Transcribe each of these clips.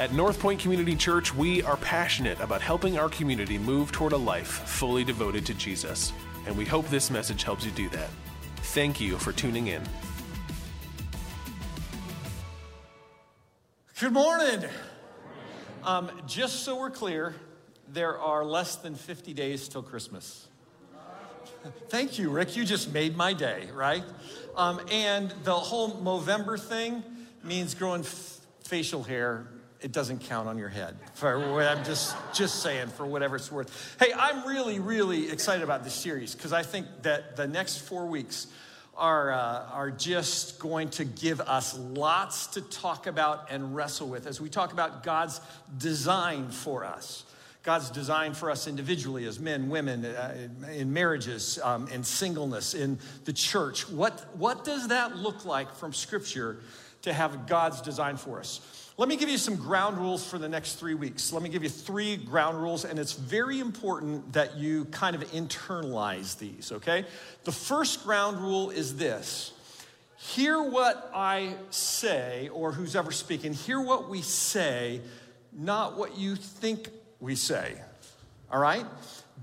At North Point Community Church, we are passionate about helping our community move toward a life fully devoted to Jesus, and we hope this message helps you do that. Thank you for tuning in. Good morning. Um, just so we're clear, there are less than 50 days till Christmas. Thank you, Rick. You just made my day, right? Um, and the whole Movember thing means growing f- facial hair it doesn't count on your head. For, I'm just, just saying, for whatever it's worth. Hey, I'm really, really excited about this series because I think that the next four weeks are, uh, are just going to give us lots to talk about and wrestle with as we talk about God's design for us. God's design for us individually as men, women, uh, in marriages, um, in singleness, in the church. What, what does that look like from Scripture to have God's design for us? Let me give you some ground rules for the next three weeks. Let me give you three ground rules, and it's very important that you kind of internalize these, okay? The first ground rule is this hear what I say, or who's ever speaking, hear what we say, not what you think we say, all right?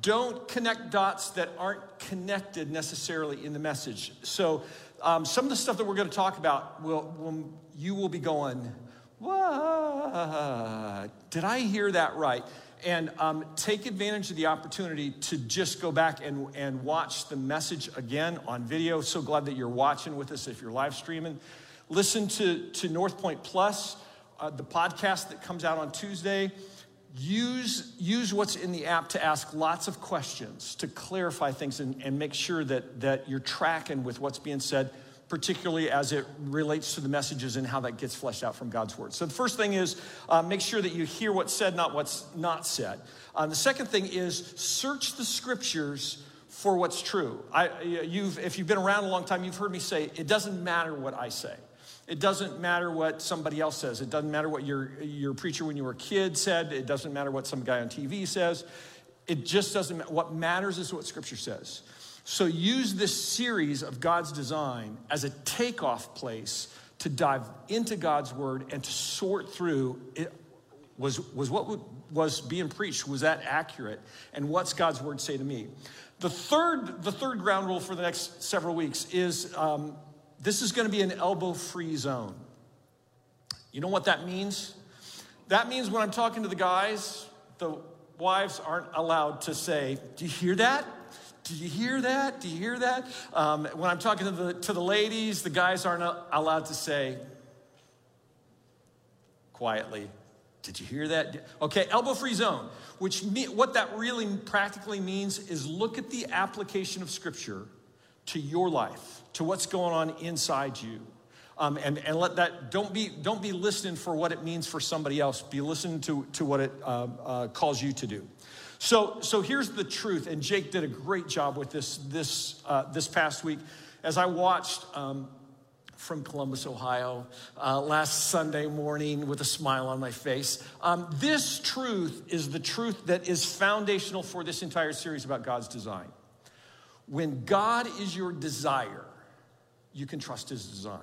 Don't connect dots that aren't connected necessarily in the message. So, um, some of the stuff that we're going to talk about, will, will you will be going, what? Did I hear that right? And um, take advantage of the opportunity to just go back and, and watch the message again on video. So glad that you're watching with us if you're live streaming. Listen to, to North Point Plus, uh, the podcast that comes out on Tuesday. Use, use what's in the app to ask lots of questions, to clarify things, and, and make sure that, that you're tracking with what's being said particularly as it relates to the messages and how that gets fleshed out from God's word. So the first thing is uh, make sure that you hear what's said, not what's not said. Uh, the second thing is search the scriptures for what's true. I, you've, if you've been around a long time, you've heard me say it doesn't matter what I say. It doesn't matter what somebody else says. It doesn't matter what your, your preacher when you were a kid said. It doesn't matter what some guy on TV says. It just doesn't matter. What matters is what Scripture says. So use this series of God's design as a takeoff place to dive into God's word and to sort through it was, was what was being preached was that accurate? And what's god's word say to me? The third the third ground rule for the next several weeks is um, this is going to be an elbow free zone. You know what that means? That means when i'm talking to the guys the wives aren't allowed to say do you hear that do you hear that? Do you hear that? Um, when I'm talking to the, to the ladies, the guys aren't allowed to say quietly, Did you hear that? Okay, elbow free zone, which me, what that really practically means is look at the application of Scripture to your life, to what's going on inside you. Um, and, and let that don't be don't be listening for what it means for somebody else be listening to, to what it uh, uh, calls you to do so, so here's the truth, and Jake did a great job with this this, uh, this past week. As I watched um, from Columbus, Ohio, uh, last Sunday morning with a smile on my face, um, this truth is the truth that is foundational for this entire series about God's design. When God is your desire, you can trust His design.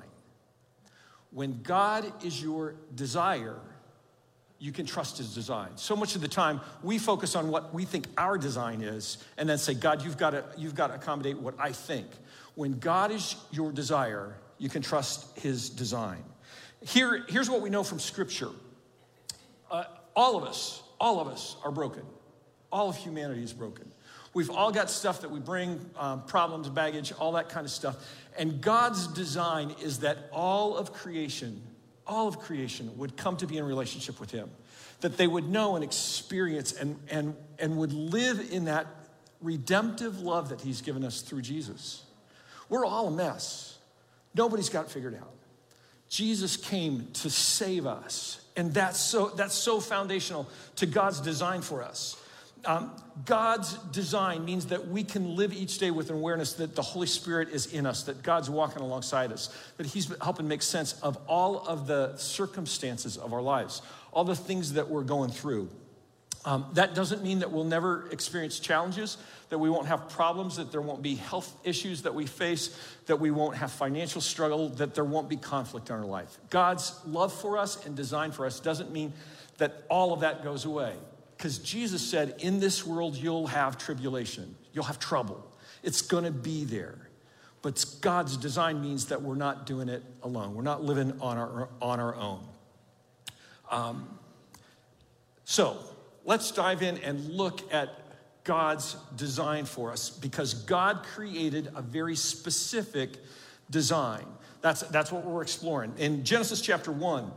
When God is your desire, you can trust his design. So much of the time, we focus on what we think our design is and then say, God, you've got to, you've got to accommodate what I think. When God is your desire, you can trust his design. Here, here's what we know from Scripture uh, all of us, all of us are broken. All of humanity is broken. We've all got stuff that we bring, um, problems, baggage, all that kind of stuff. And God's design is that all of creation all of creation would come to be in relationship with him, that they would know and experience and, and, and would live in that redemptive love that he's given us through Jesus. We're all a mess. Nobody's got it figured out. Jesus came to save us, and that's so, that's so foundational to God's design for us. Um, God's design means that we can live each day with an awareness that the Holy Spirit is in us, that God's walking alongside us, that He's helping make sense of all of the circumstances of our lives, all the things that we're going through. Um, that doesn't mean that we'll never experience challenges, that we won't have problems, that there won't be health issues that we face, that we won't have financial struggle, that there won't be conflict in our life. God's love for us and design for us doesn't mean that all of that goes away. Because Jesus said, In this world, you'll have tribulation, you'll have trouble. It's gonna be there. But God's design means that we're not doing it alone, we're not living on our, on our own. Um, so let's dive in and look at God's design for us because God created a very specific design. That's, that's what we're exploring. In Genesis chapter 1,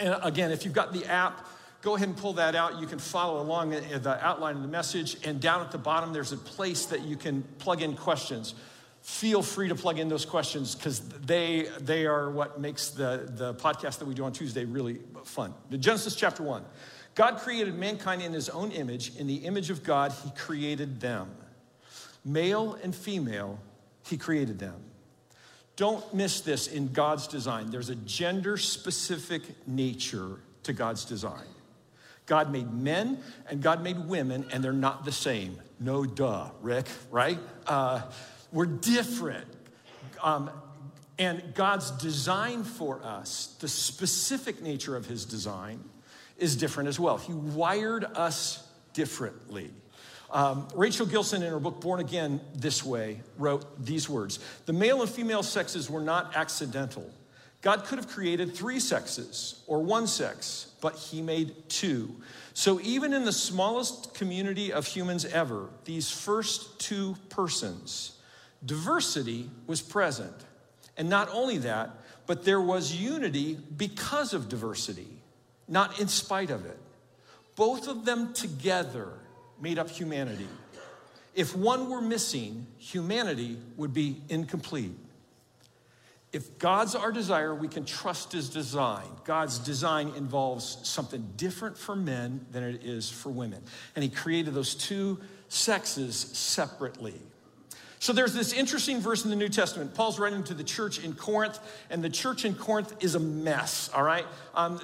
and again, if you've got the app, go ahead and pull that out. You can follow along the outline of the message. And down at the bottom, there's a place that you can plug in questions. Feel free to plug in those questions because they, they are what makes the, the podcast that we do on Tuesday really fun. Genesis chapter 1. God created mankind in his own image. In the image of God, he created them. Male and female, he created them. Don't miss this in God's design. There's a gender specific nature to God's design. God made men and God made women, and they're not the same. No duh, Rick, right? Uh, we're different. Um, and God's design for us, the specific nature of his design, is different as well. He wired us differently. Um, Rachel Gilson, in her book Born Again This Way, wrote these words The male and female sexes were not accidental. God could have created three sexes or one sex, but He made two. So, even in the smallest community of humans ever, these first two persons, diversity was present. And not only that, but there was unity because of diversity, not in spite of it. Both of them together made up humanity. If one were missing, humanity would be incomplete. If God's our desire, we can trust His design. God's design involves something different for men than it is for women. And He created those two sexes separately. So there's this interesting verse in the New Testament. Paul's writing to the church in Corinth, and the church in Corinth is a mess, all right? Um,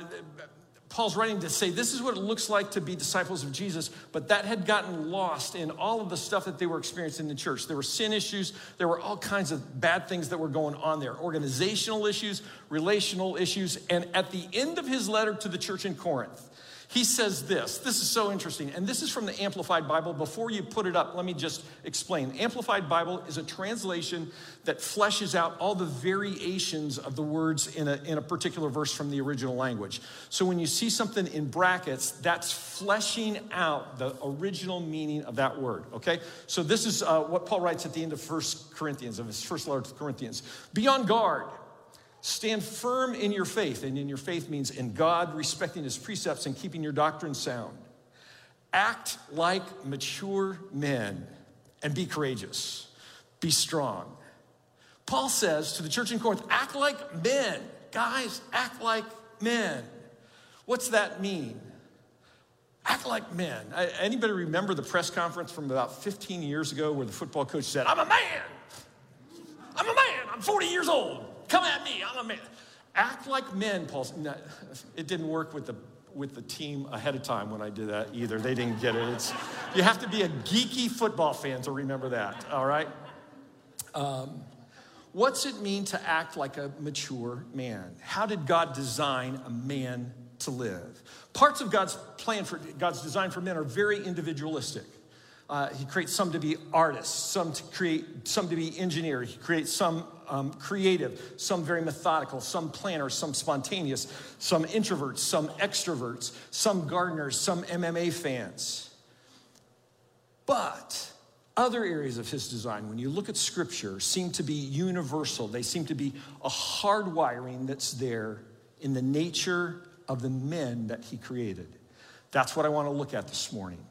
Paul's writing to say this is what it looks like to be disciples of Jesus, but that had gotten lost in all of the stuff that they were experiencing in the church. There were sin issues, there were all kinds of bad things that were going on there organizational issues, relational issues. And at the end of his letter to the church in Corinth, he says this. This is so interesting. And this is from the Amplified Bible. Before you put it up, let me just explain. Amplified Bible is a translation that fleshes out all the variations of the words in a, in a particular verse from the original language. So when you see something in brackets, that's fleshing out the original meaning of that word, okay? So this is uh, what Paul writes at the end of First Corinthians, of his first letter to Corinthians. Be on guard Stand firm in your faith, and in your faith means in God, respecting his precepts and keeping your doctrine sound. Act like mature men and be courageous. Be strong. Paul says to the church in Corinth, act like men. Guys, act like men. What's that mean? Act like men. Anybody remember the press conference from about 15 years ago where the football coach said, I'm a man. I'm a man. I'm 40 years old. Come at me, I'm a man. Act like men, Paul. No, it didn't work with the with the team ahead of time when I did that either. They didn't get it. It's, you have to be a geeky football fan to remember that, all right? Um, what's it mean to act like a mature man? How did God design a man to live? Parts of God's plan for God's design for men are very individualistic. Uh, he creates some to be artists, some to create, some to be engineers. He creates some um, creative, some very methodical, some planners, some spontaneous, some introverts, some extroverts, some gardeners, some MMA fans. But other areas of his design, when you look at scripture, seem to be universal. They seem to be a hardwiring that's there in the nature of the men that he created. That's what I want to look at this morning.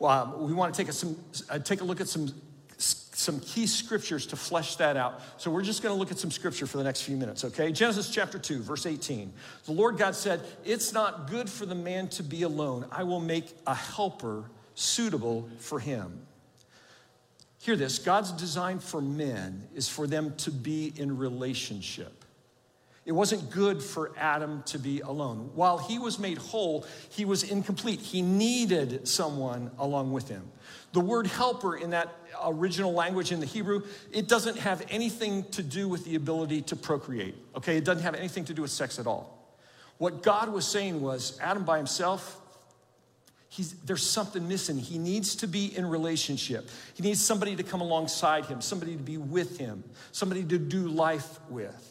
Um, we want to take a, some, uh, take a look at some, some key scriptures to flesh that out. So we're just going to look at some scripture for the next few minutes, okay? Genesis chapter 2, verse 18. The Lord God said, It's not good for the man to be alone. I will make a helper suitable for him. Hear this God's design for men is for them to be in relationship. It wasn't good for Adam to be alone. While he was made whole, he was incomplete. He needed someone along with him. The word helper in that original language in the Hebrew, it doesn't have anything to do with the ability to procreate, okay? It doesn't have anything to do with sex at all. What God was saying was Adam by himself, He's, there's something missing. He needs to be in relationship. He needs somebody to come alongside him, somebody to be with him, somebody to do life with.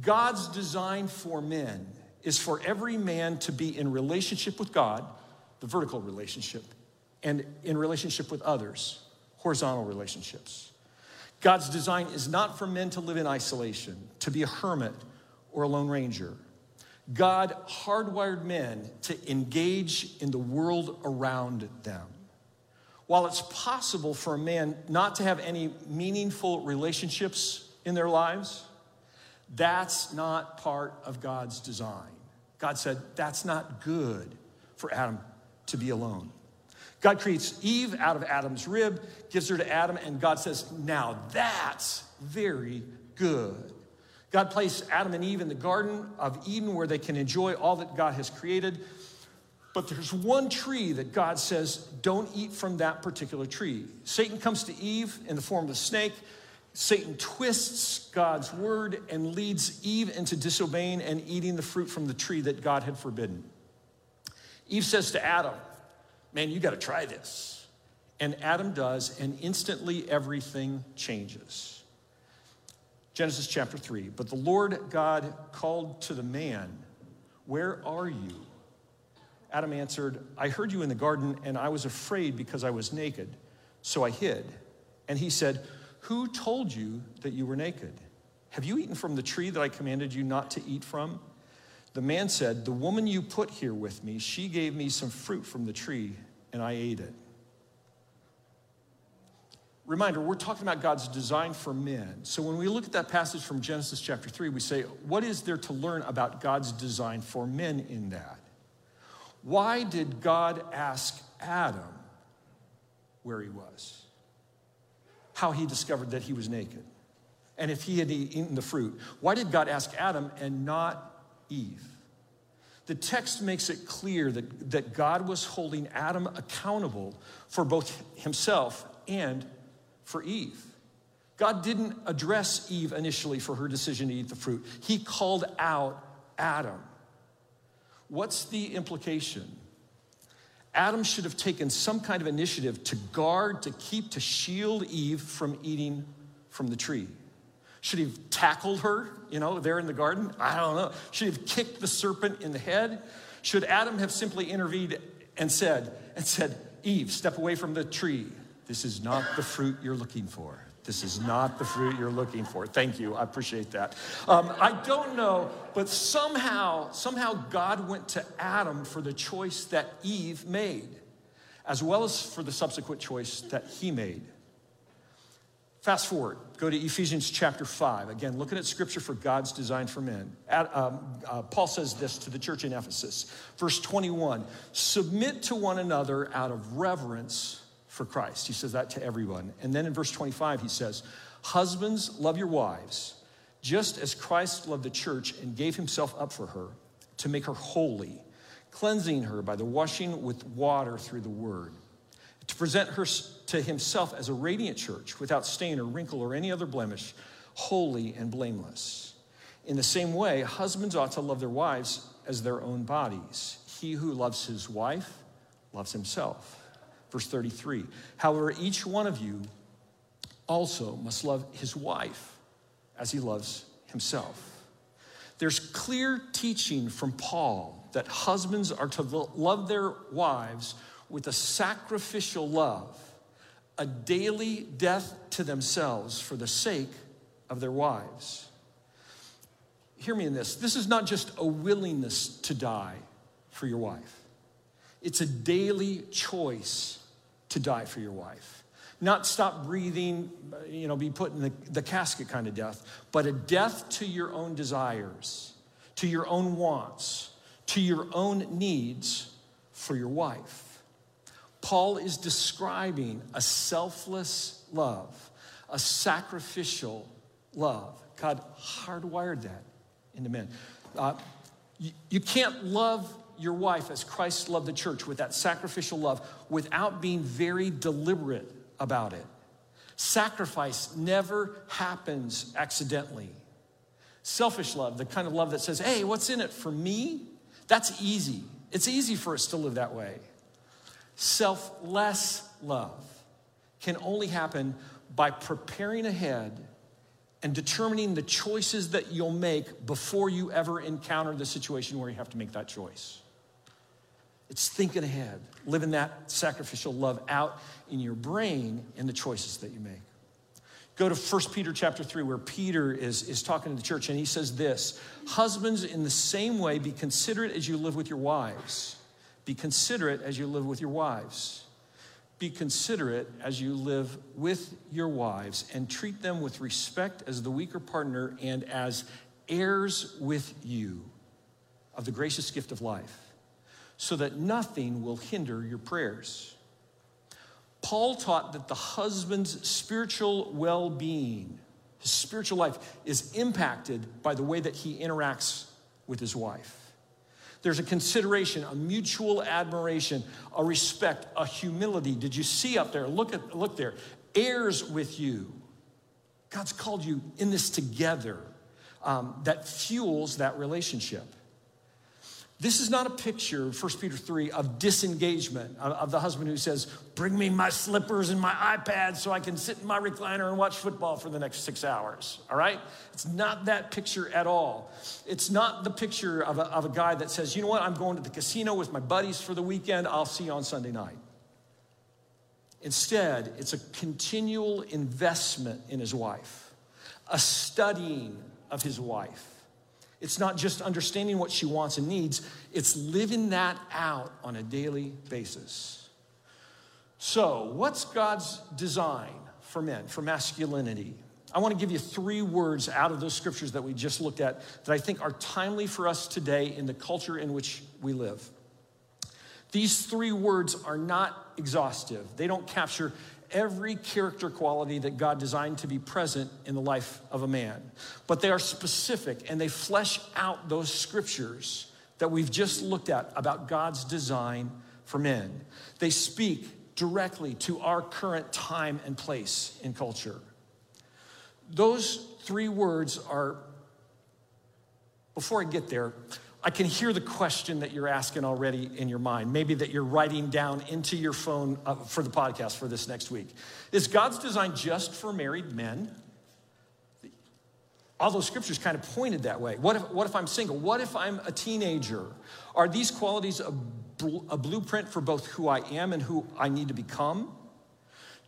God's design for men is for every man to be in relationship with God, the vertical relationship, and in relationship with others, horizontal relationships. God's design is not for men to live in isolation, to be a hermit or a lone ranger. God hardwired men to engage in the world around them. While it's possible for a man not to have any meaningful relationships in their lives, that's not part of God's design. God said, that's not good for Adam to be alone. God creates Eve out of Adam's rib, gives her to Adam, and God says, now that's very good. God placed Adam and Eve in the Garden of Eden where they can enjoy all that God has created. But there's one tree that God says, don't eat from that particular tree. Satan comes to Eve in the form of a snake. Satan twists God's word and leads Eve into disobeying and eating the fruit from the tree that God had forbidden. Eve says to Adam, Man, you got to try this. And Adam does, and instantly everything changes. Genesis chapter 3. But the Lord God called to the man, Where are you? Adam answered, I heard you in the garden, and I was afraid because I was naked, so I hid. And he said, Who told you that you were naked? Have you eaten from the tree that I commanded you not to eat from? The man said, The woman you put here with me, she gave me some fruit from the tree, and I ate it. Reminder, we're talking about God's design for men. So when we look at that passage from Genesis chapter 3, we say, what is there to learn about God's design for men in that? Why did God ask Adam where he was? How he discovered that he was naked? And if he had eaten the fruit, why did God ask Adam and not Eve? The text makes it clear that, that God was holding Adam accountable for both himself and for Eve. God didn't address Eve initially for her decision to eat the fruit, He called out Adam. What's the implication? Adam should have taken some kind of initiative to guard, to keep, to shield Eve from eating from the tree. Should he have tackled her, you know, there in the garden? I don't know. Should he have kicked the serpent in the head? Should Adam have simply intervened and said, and said, Eve, step away from the tree. This is not the fruit you're looking for. This is not the fruit you're looking for. Thank you. I appreciate that. Um, I don't know, but somehow, somehow God went to Adam for the choice that Eve made, as well as for the subsequent choice that he made. Fast forward, go to Ephesians chapter 5. Again, looking at scripture for God's design for men. At, um, uh, Paul says this to the church in Ephesus, verse 21 Submit to one another out of reverence for Christ. He says that to everyone. And then in verse 25, he says, Husbands, love your wives, just as Christ loved the church and gave himself up for her to make her holy, cleansing her by the washing with water through the word, to present her to himself as a radiant church without stain or wrinkle or any other blemish, holy and blameless. In the same way, husbands ought to love their wives as their own bodies. He who loves his wife loves himself. Verse 33 However, each one of you also must love his wife as he loves himself. There's clear teaching from Paul that husbands are to love their wives with a sacrificial love, a daily death to themselves for the sake of their wives. Hear me in this. This is not just a willingness to die for your wife. It's a daily choice to die for your wife. Not stop breathing, you know, be put in the, the casket kind of death, but a death to your own desires, to your own wants, to your own needs for your wife. Paul is describing a selfless love, a sacrificial love. God hardwired that into men. Uh, you, you can't love your wife as Christ loved the church with that sacrificial love without being very deliberate about it. Sacrifice never happens accidentally. Selfish love, the kind of love that says, hey, what's in it for me? That's easy. It's easy for us to live that way. Selfless love can only happen by preparing ahead and determining the choices that you'll make before you ever encounter the situation where you have to make that choice. It's thinking ahead, living that sacrificial love out in your brain in the choices that you make. Go to 1 Peter chapter 3, where Peter is, is talking to the church, and he says this Husbands, in the same way, be considerate as you live with your wives. Be considerate as you live with your wives. Be considerate as you live with your wives and treat them with respect as the weaker partner and as heirs with you of the gracious gift of life, so that nothing will hinder your prayers. Paul taught that the husband's spiritual well being, his spiritual life, is impacted by the way that he interacts with his wife. There's a consideration, a mutual admiration, a respect, a humility. Did you see up there? Look at look there. Heirs with you. God's called you in this together um, that fuels that relationship. This is not a picture, 1 Peter 3, of disengagement of, of, the husband who says, Bring me my slippers and my iPad so I can sit in my recliner and watch football for the next six hours. All right? It's not that picture at all. It's not the picture of a, of a guy that says, You know what? I'm going to the casino with my buddies for the weekend. I'll see you on Sunday night. Instead, it's a continual investment in his wife, a studying of his wife it's not just understanding what she wants and needs, it's living that out on a daily basis. So, what's God's design for men, for masculinity? I want to give you three words out of those scriptures that we just looked at that I think are timely for us today in the culture in which we live. These three words are not exhaustive, they don't capture every character quality that God designed to be present in the life of a man. But they are specific and they flesh out those scriptures that we've just looked at about God's design for men. They speak directly to our current time and place in culture. Those three words are, before I get there, I can hear the question that you're asking already in your mind, maybe that you're writing down into your phone uh, for the podcast for this next week. Is God's design just for married men? All those scriptures kind of pointed that way. What if, what if I'm single? What if I'm a teenager? Are these qualities a, a blueprint for both who I am and who I need to become?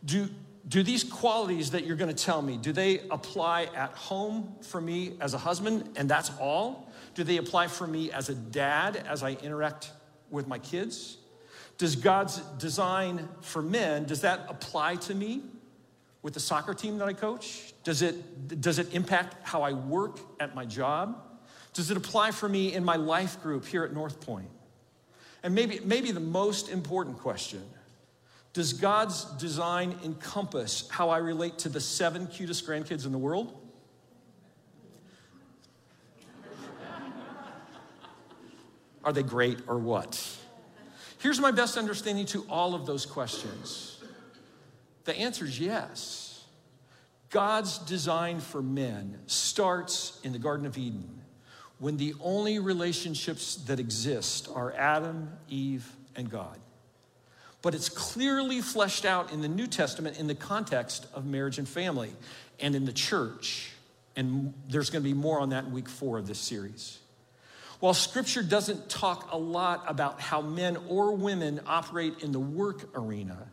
Do, do these qualities that you're going to tell me, do they apply at home for me as a husband and that's all? Do they apply for me as a dad as I interact with my kids? Does God's design for men, does that apply to me with the soccer team that I coach? Does it, does it impact how I work at my job? Does it apply for me in my life group here at North Point? And maybe, maybe the most important question Does God's design encompass how I relate to the seven cutest grandkids in the world? Are they great or what? Here's my best understanding to all of those questions. The answer is yes. God's design for men starts in the Garden of Eden when the only relationships that exist are Adam, Eve, and God. But it's clearly fleshed out in the New Testament in the context of marriage and family and in the church. And there's going to be more on that in week four of this series. While scripture doesn't talk a lot about how men or women operate in the work arena,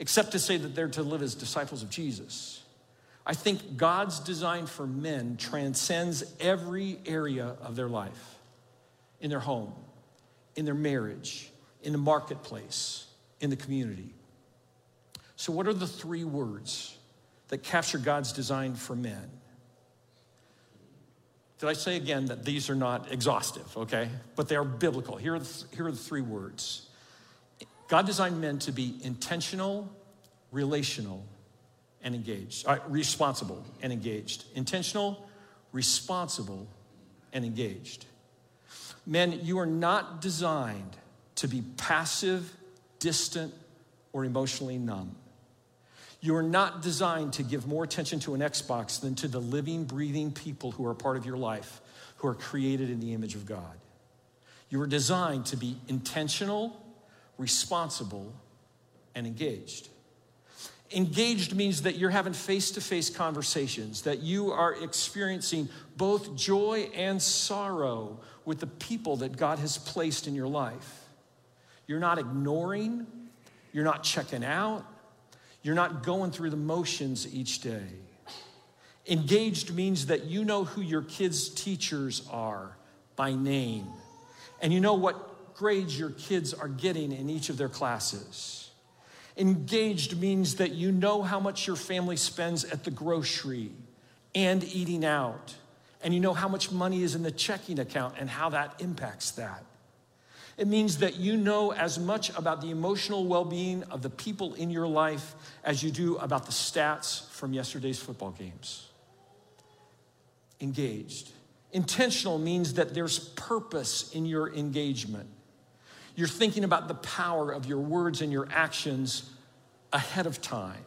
except to say that they're to live as disciples of Jesus, I think God's design for men transcends every area of their life in their home, in their marriage, in the marketplace, in the community. So, what are the three words that capture God's design for men? Did I say again that these are not exhaustive, okay? But they are biblical. Here are the, here are the three words God designed men to be intentional, relational, and engaged. Uh, responsible and engaged. Intentional, responsible, and engaged. Men, you are not designed to be passive, distant, or emotionally numb. You are not designed to give more attention to an Xbox than to the living, breathing people who are part of your life, who are created in the image of God. You are designed to be intentional, responsible, and engaged. Engaged means that you're having face to face conversations, that you are experiencing both joy and sorrow with the people that God has placed in your life. You're not ignoring, you're not checking out, you're not going through the motions each day. Engaged means that you know who your kids' teachers are by name, and you know what grades your kids are getting in each of their classes. Engaged means that you know how much your family spends at the grocery and eating out, and you know how much money is in the checking account and how that impacts that. It means that you know as much about the emotional well being of the people in your life as you do about the stats from yesterday's football games. Engaged. Intentional means that there's purpose in your engagement. You're thinking about the power of your words and your actions ahead of time.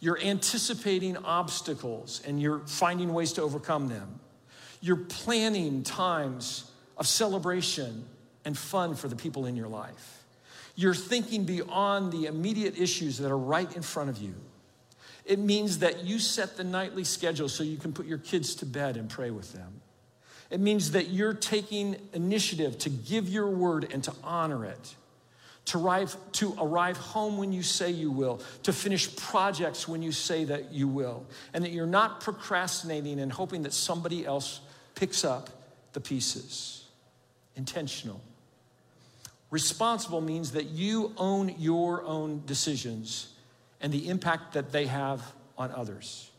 You're anticipating obstacles and you're finding ways to overcome them. You're planning times of celebration and fun for the people in your life. You're thinking beyond the immediate issues that are right in front of you. It means that you set the nightly schedule so you can put your kids to bed and pray with them. It means that you're taking initiative to give your word and to honor it, to arrive, to arrive home when you say you will, to finish projects when you say that you will, and that you're not procrastinating and hoping that somebody else picks up the pieces. Intentional. Responsible means that you own your own decisions and the impact that they have on others.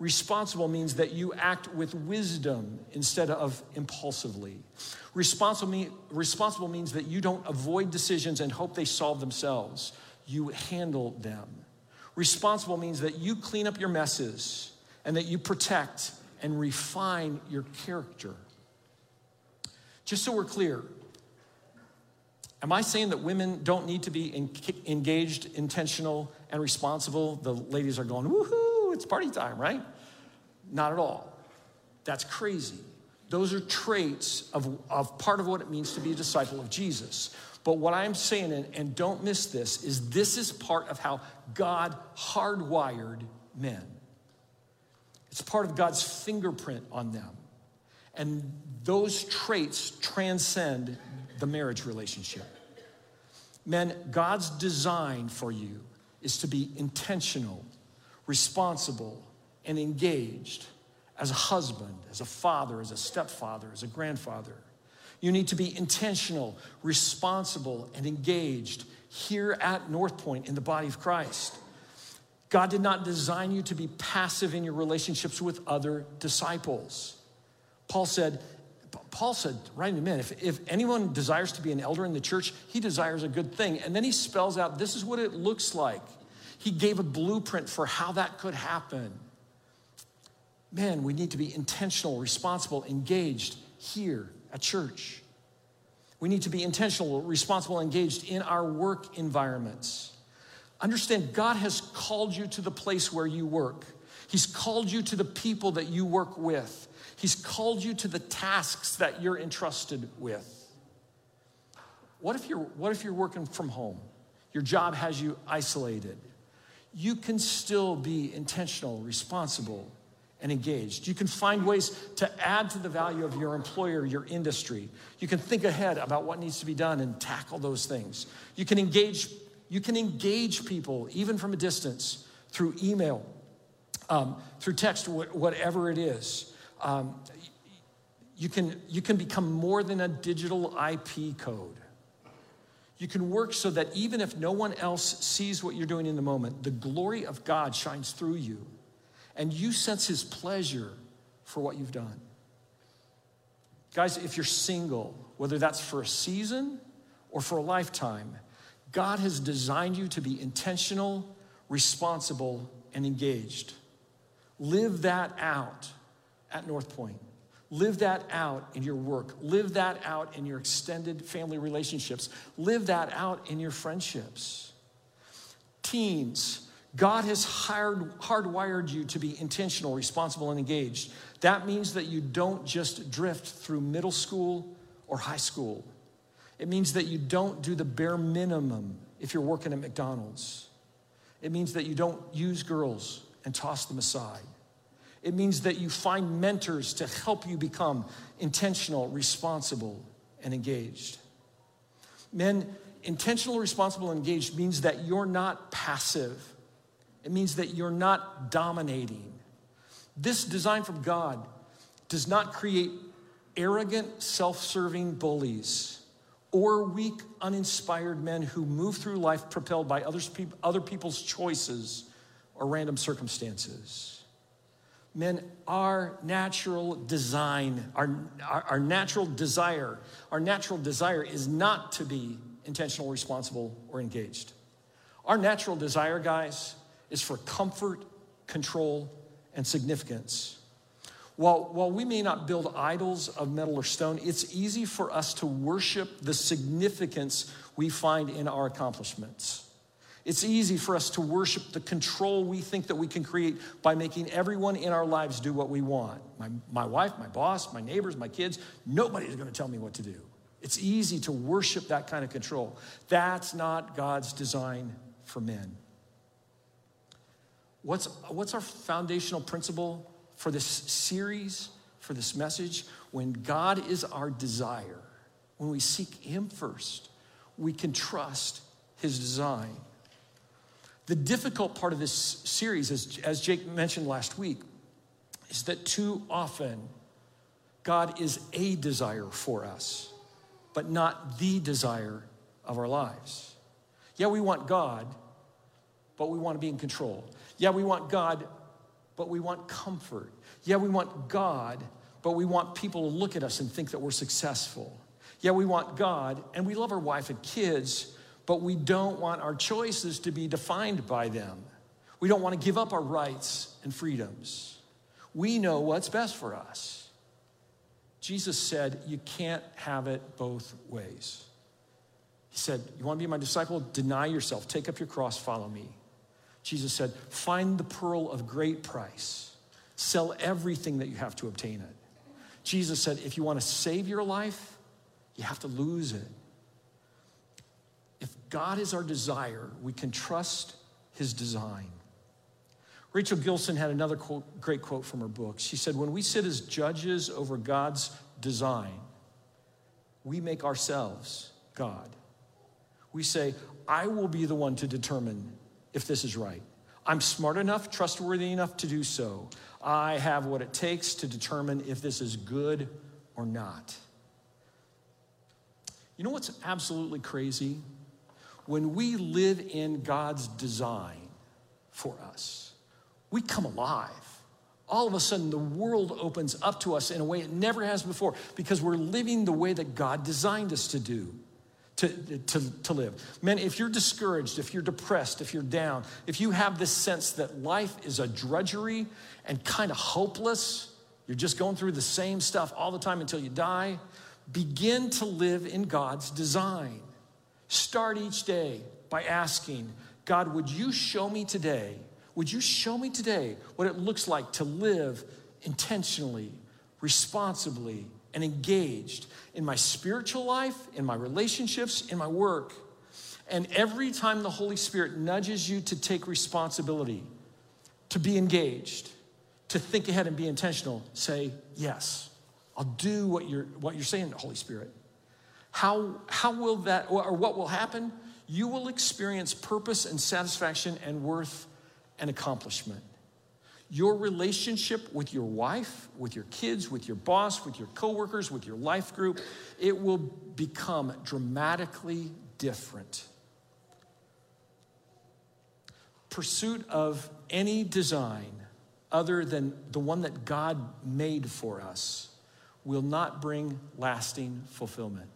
Responsible means that you act with wisdom instead of impulsively. Responsible, responsible means that you don't avoid decisions and hope they solve themselves. You handle them. Responsible means that you clean up your messes and that you protect and refine your character. Just so we're clear, am I saying that women don't need to be engaged, intentional, and responsible? The ladies are going, woohoo! it's party time, right? Not at all. That's crazy. Those are traits of, of part of what it means to be a disciple of Jesus. But what I'm saying, and, and don't miss this, is this is part of how God hardwired men. It's part of God's fingerprint on them. And those traits transcend the marriage relationship. Men, God's design for you is to be intentional responsible, and engaged as a husband, as a father, as a stepfather, as a grandfather. You need to be intentional, responsible, and engaged here at North Point in the body of Christ. God did not design you to be passive in your relationships with other disciples. Paul said, Paul said, right in minute, if, if anyone desires to be an elder in the church, he desires a good thing. And then he spells out this is what it looks like. He gave a blueprint for how that could happen. Man, we need to be intentional, responsible, engaged here at church. We need to be intentional, responsible, engaged in our work environments. Understand, God has called you to the place where you work. He's called you to the people that you work with. He's called you to the tasks that you're entrusted with. What if you're, what if you're working from home? Your job has you isolated you can still be intentional, responsible, and engaged. You can find ways to add to the value of your employer, your industry. You can think ahead about what needs to be done and tackle those things. You can engage, you can engage people even from a distance through email, um, through text, whatever it is. Um, you, can, you can become more than a digital IP code. You can work so that even if no one else sees what you're doing in the moment, the glory of God shines through you and you sense his pleasure for what you've done. Guys, if you're single, whether that's for a season or for a lifetime, God has designed you to be intentional, responsible, and engaged. Live that out at North Point. Live that out in your work. Live that out in your extended family relationships. Live that out in your friendships. Teens, God has hired, hardwired you to be intentional, responsible, and engaged. That means that you don't just drift through middle school or high school. It means that you don't do the bare minimum if you're working at McDonald's. It means that you don't use girls and toss them aside. It means that you find mentors to help you become intentional, responsible, and engaged. Men, intentional, responsible, and engaged means that you're not passive. It means that you're not dominating. This design from God does not create arrogant, self serving bullies or weak, uninspired men who move through life propelled by other people's choices or random circumstances. Men, our natural design, our, our, our, natural desire, our natural desire is not to be intentional, responsible, or engaged. Our natural desire, guys, is for comfort, control, and significance. While, while we may not build idols of metal or stone, it's easy for us to worship the significance we find in our accomplishments. It's easy for us to worship the control we think that we can create by making everyone in our lives do what we want. My, my wife, my boss, my neighbors, my kids, nobody's gonna tell me what to do. It's easy to worship that kind of control. That's not God's design for men. What's, what's our foundational principle for this series, for this message? When God is our desire, when we seek Him first, we can trust His design. The difficult part of this series, as, as Jake mentioned last week, is that too often God is a desire for us, but not the desire of our lives. Yeah, we want God, but we want to be in control. Yeah, we want God, but we want comfort. Yeah, we want God, but we want people to look at us and think that we're successful. Yeah, we want God, and we love our wife and kids, but we don't want our choices to be defined by them. We don't want to give up our rights and freedoms. We know what's best for us. Jesus said, You can't have it both ways. He said, You want to be my disciple? Deny yourself, take up your cross, follow me. Jesus said, Find the pearl of great price, sell everything that you have to obtain it. Jesus said, If you want to save your life, you have to lose it. God is our desire, we can trust his design. Rachel Gilson had another quote, great quote from her book. She said, When we sit as judges over God's design, we make ourselves God. We say, I will be the one to determine if this is right. I'm smart enough, trustworthy enough to do so. I have what it takes to determine if this is good or not. You know what's absolutely crazy? When we live in God's design for us, we come alive. All of a sudden, the world opens up to us in a way it never has before because we're living the way that God designed us to do. To, to, to live. Man, if you're discouraged, if you're depressed, if you're down, if you have this sense that life is a drudgery and kind of hopeless, you're just going through the same stuff all the time until you die, begin to live in God's design. Start each day by asking, God, would you show me today? Would you show me today what it looks like to live intentionally, responsibly, and engaged in my spiritual life, in my relationships, in my work? And every time the Holy Spirit nudges you to take responsibility, to be engaged, to think ahead and be intentional, say, Yes, I'll do what you're, what you're saying, Holy Spirit. How, how will that, or what will happen? You will experience purpose and satisfaction and worth and accomplishment. Your relationship with your wife, with your kids, with your boss, with your coworkers, with your life group, it will become dramatically different. Pursuit of any design other than the one that God made for us will not bring lasting fulfillment.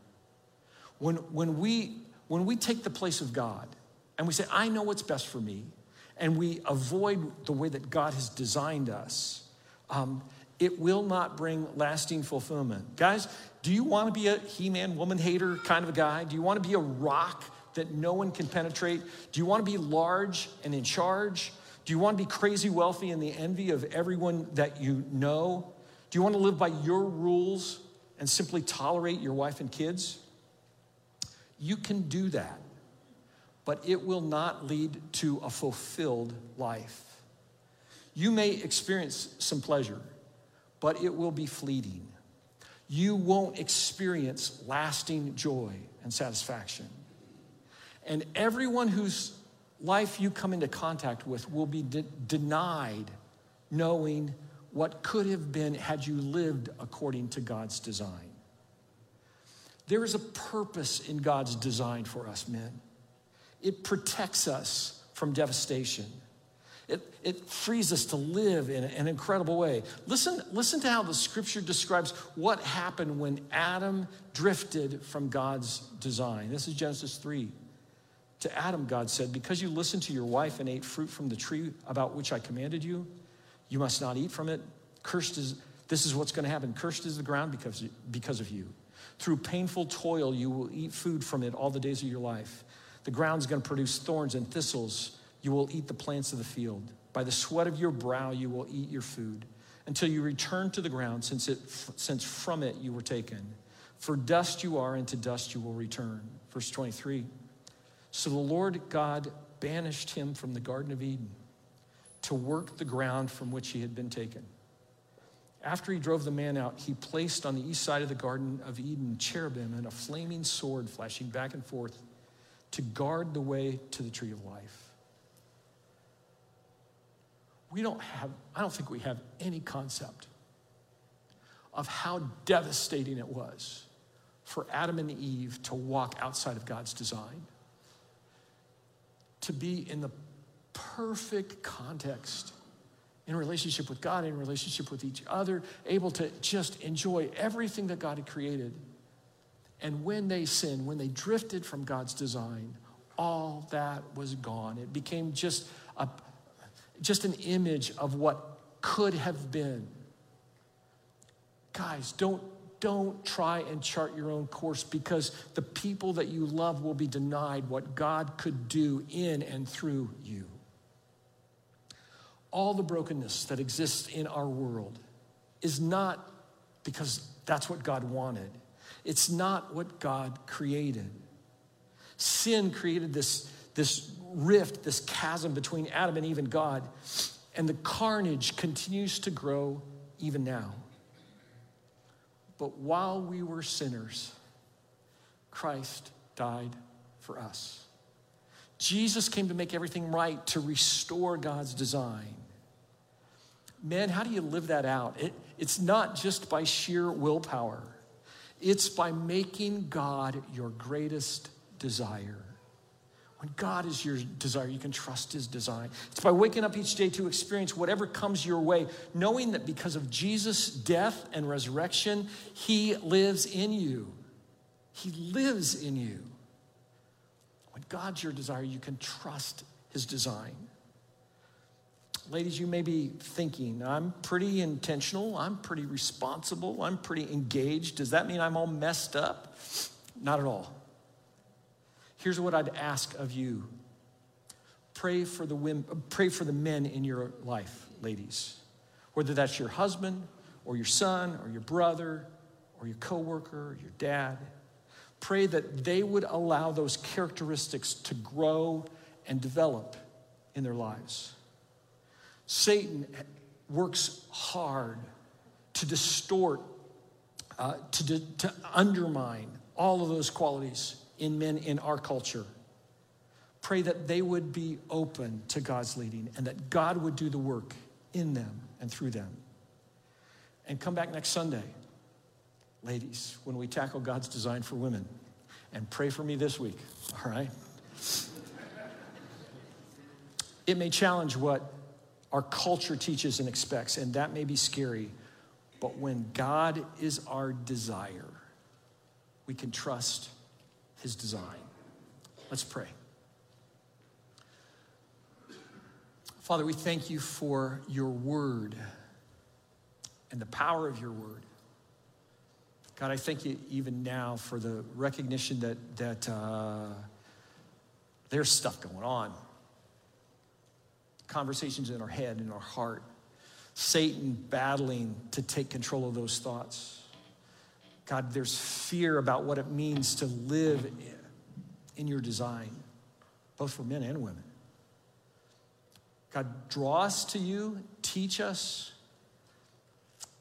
When, when, we, when we take the place of God and we say, I know what's best for me, and we avoid the way that God has designed us, um, it will not bring lasting fulfillment. Guys, do you want to be a He Man woman hater kind of a guy? Do you want to be a rock that no one can penetrate? Do you want to be large and in charge? Do you want to be crazy wealthy and the envy of everyone that you know? Do you want to live by your rules and simply tolerate your wife and kids? You can do that, but it will not lead to a fulfilled life. You may experience some pleasure, but it will be fleeting. You won't experience lasting joy and satisfaction. And everyone whose life you come into contact with will be de- denied knowing what could have been had you lived according to God's design. There is a purpose in God's design for us, men. It protects us from devastation. It, it frees us to live in an incredible way. Listen, listen to how the scripture describes what happened when Adam drifted from God's design. This is Genesis 3. To Adam, God said, Because you listened to your wife and ate fruit from the tree about which I commanded you, you must not eat from it. Cursed is, this is what's going to happen. Cursed is the ground because, because of you. Through painful toil, you will eat food from it all the days of your life. The ground's going to produce thorns and thistles you will eat the plants of the field. By the sweat of your brow, you will eat your food until you return to the ground, since, it, since from it you were taken. For dust you are, and to dust you will return. Verse 23. So the Lord God banished him from the Garden of Eden to work the ground from which he had been taken. After he drove the man out, he placed on the east side of the Garden of Eden cherubim and a flaming sword flashing back and forth to guard the way to the tree of life. We don't have, I don't think we have any concept of how devastating it was for Adam and Eve to walk outside of God's design, to be in the perfect context in relationship with God, in relationship with each other, able to just enjoy everything that God had created. And when they sinned, when they drifted from God's design, all that was gone. It became just a, just an image of what could have been. Guys, don't, don't try and chart your own course because the people that you love will be denied what God could do in and through you. All the brokenness that exists in our world is not because that's what God wanted, it's not what God created. Sin created this, this rift, this chasm between Adam and Eve and God, and the carnage continues to grow even now. But while we were sinners, Christ died for us. Jesus came to make everything right, to restore God's design. Man, how do you live that out? It, it's not just by sheer willpower, it's by making God your greatest desire. When God is your desire, you can trust His design. It's by waking up each day to experience whatever comes your way, knowing that because of Jesus' death and resurrection, He lives in you. He lives in you. When God's your desire, you can trust His design. Ladies, you may be thinking, I'm pretty intentional, I'm pretty responsible, I'm pretty engaged. Does that mean I'm all messed up? Not at all. Here's what I'd ask of you pray for the, women, pray for the men in your life, ladies. Whether that's your husband or your son or your brother or your coworker or your dad. Pray that they would allow those characteristics to grow and develop in their lives. Satan works hard to distort, uh, to, to undermine all of those qualities in men in our culture. Pray that they would be open to God's leading and that God would do the work in them and through them. And come back next Sunday, ladies, when we tackle God's design for women. And pray for me this week, all right? It may challenge what our culture teaches and expects, and that may be scary. But when God is our desire, we can trust his design. Let's pray. Father, we thank you for your word and the power of your word. God, I thank you even now for the recognition that, that uh, There's stuff going on. Conversations in our head, in our heart. Satan battling to take control of those thoughts. God, there's fear about what it means to live in your design, both for men and women. God, draw us to you, teach us,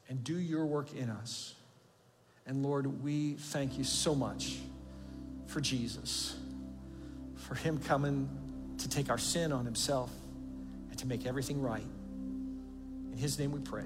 and do your work in us. And Lord, we thank you so much for Jesus, for him coming to take our sin on himself to make everything right. In his name we pray.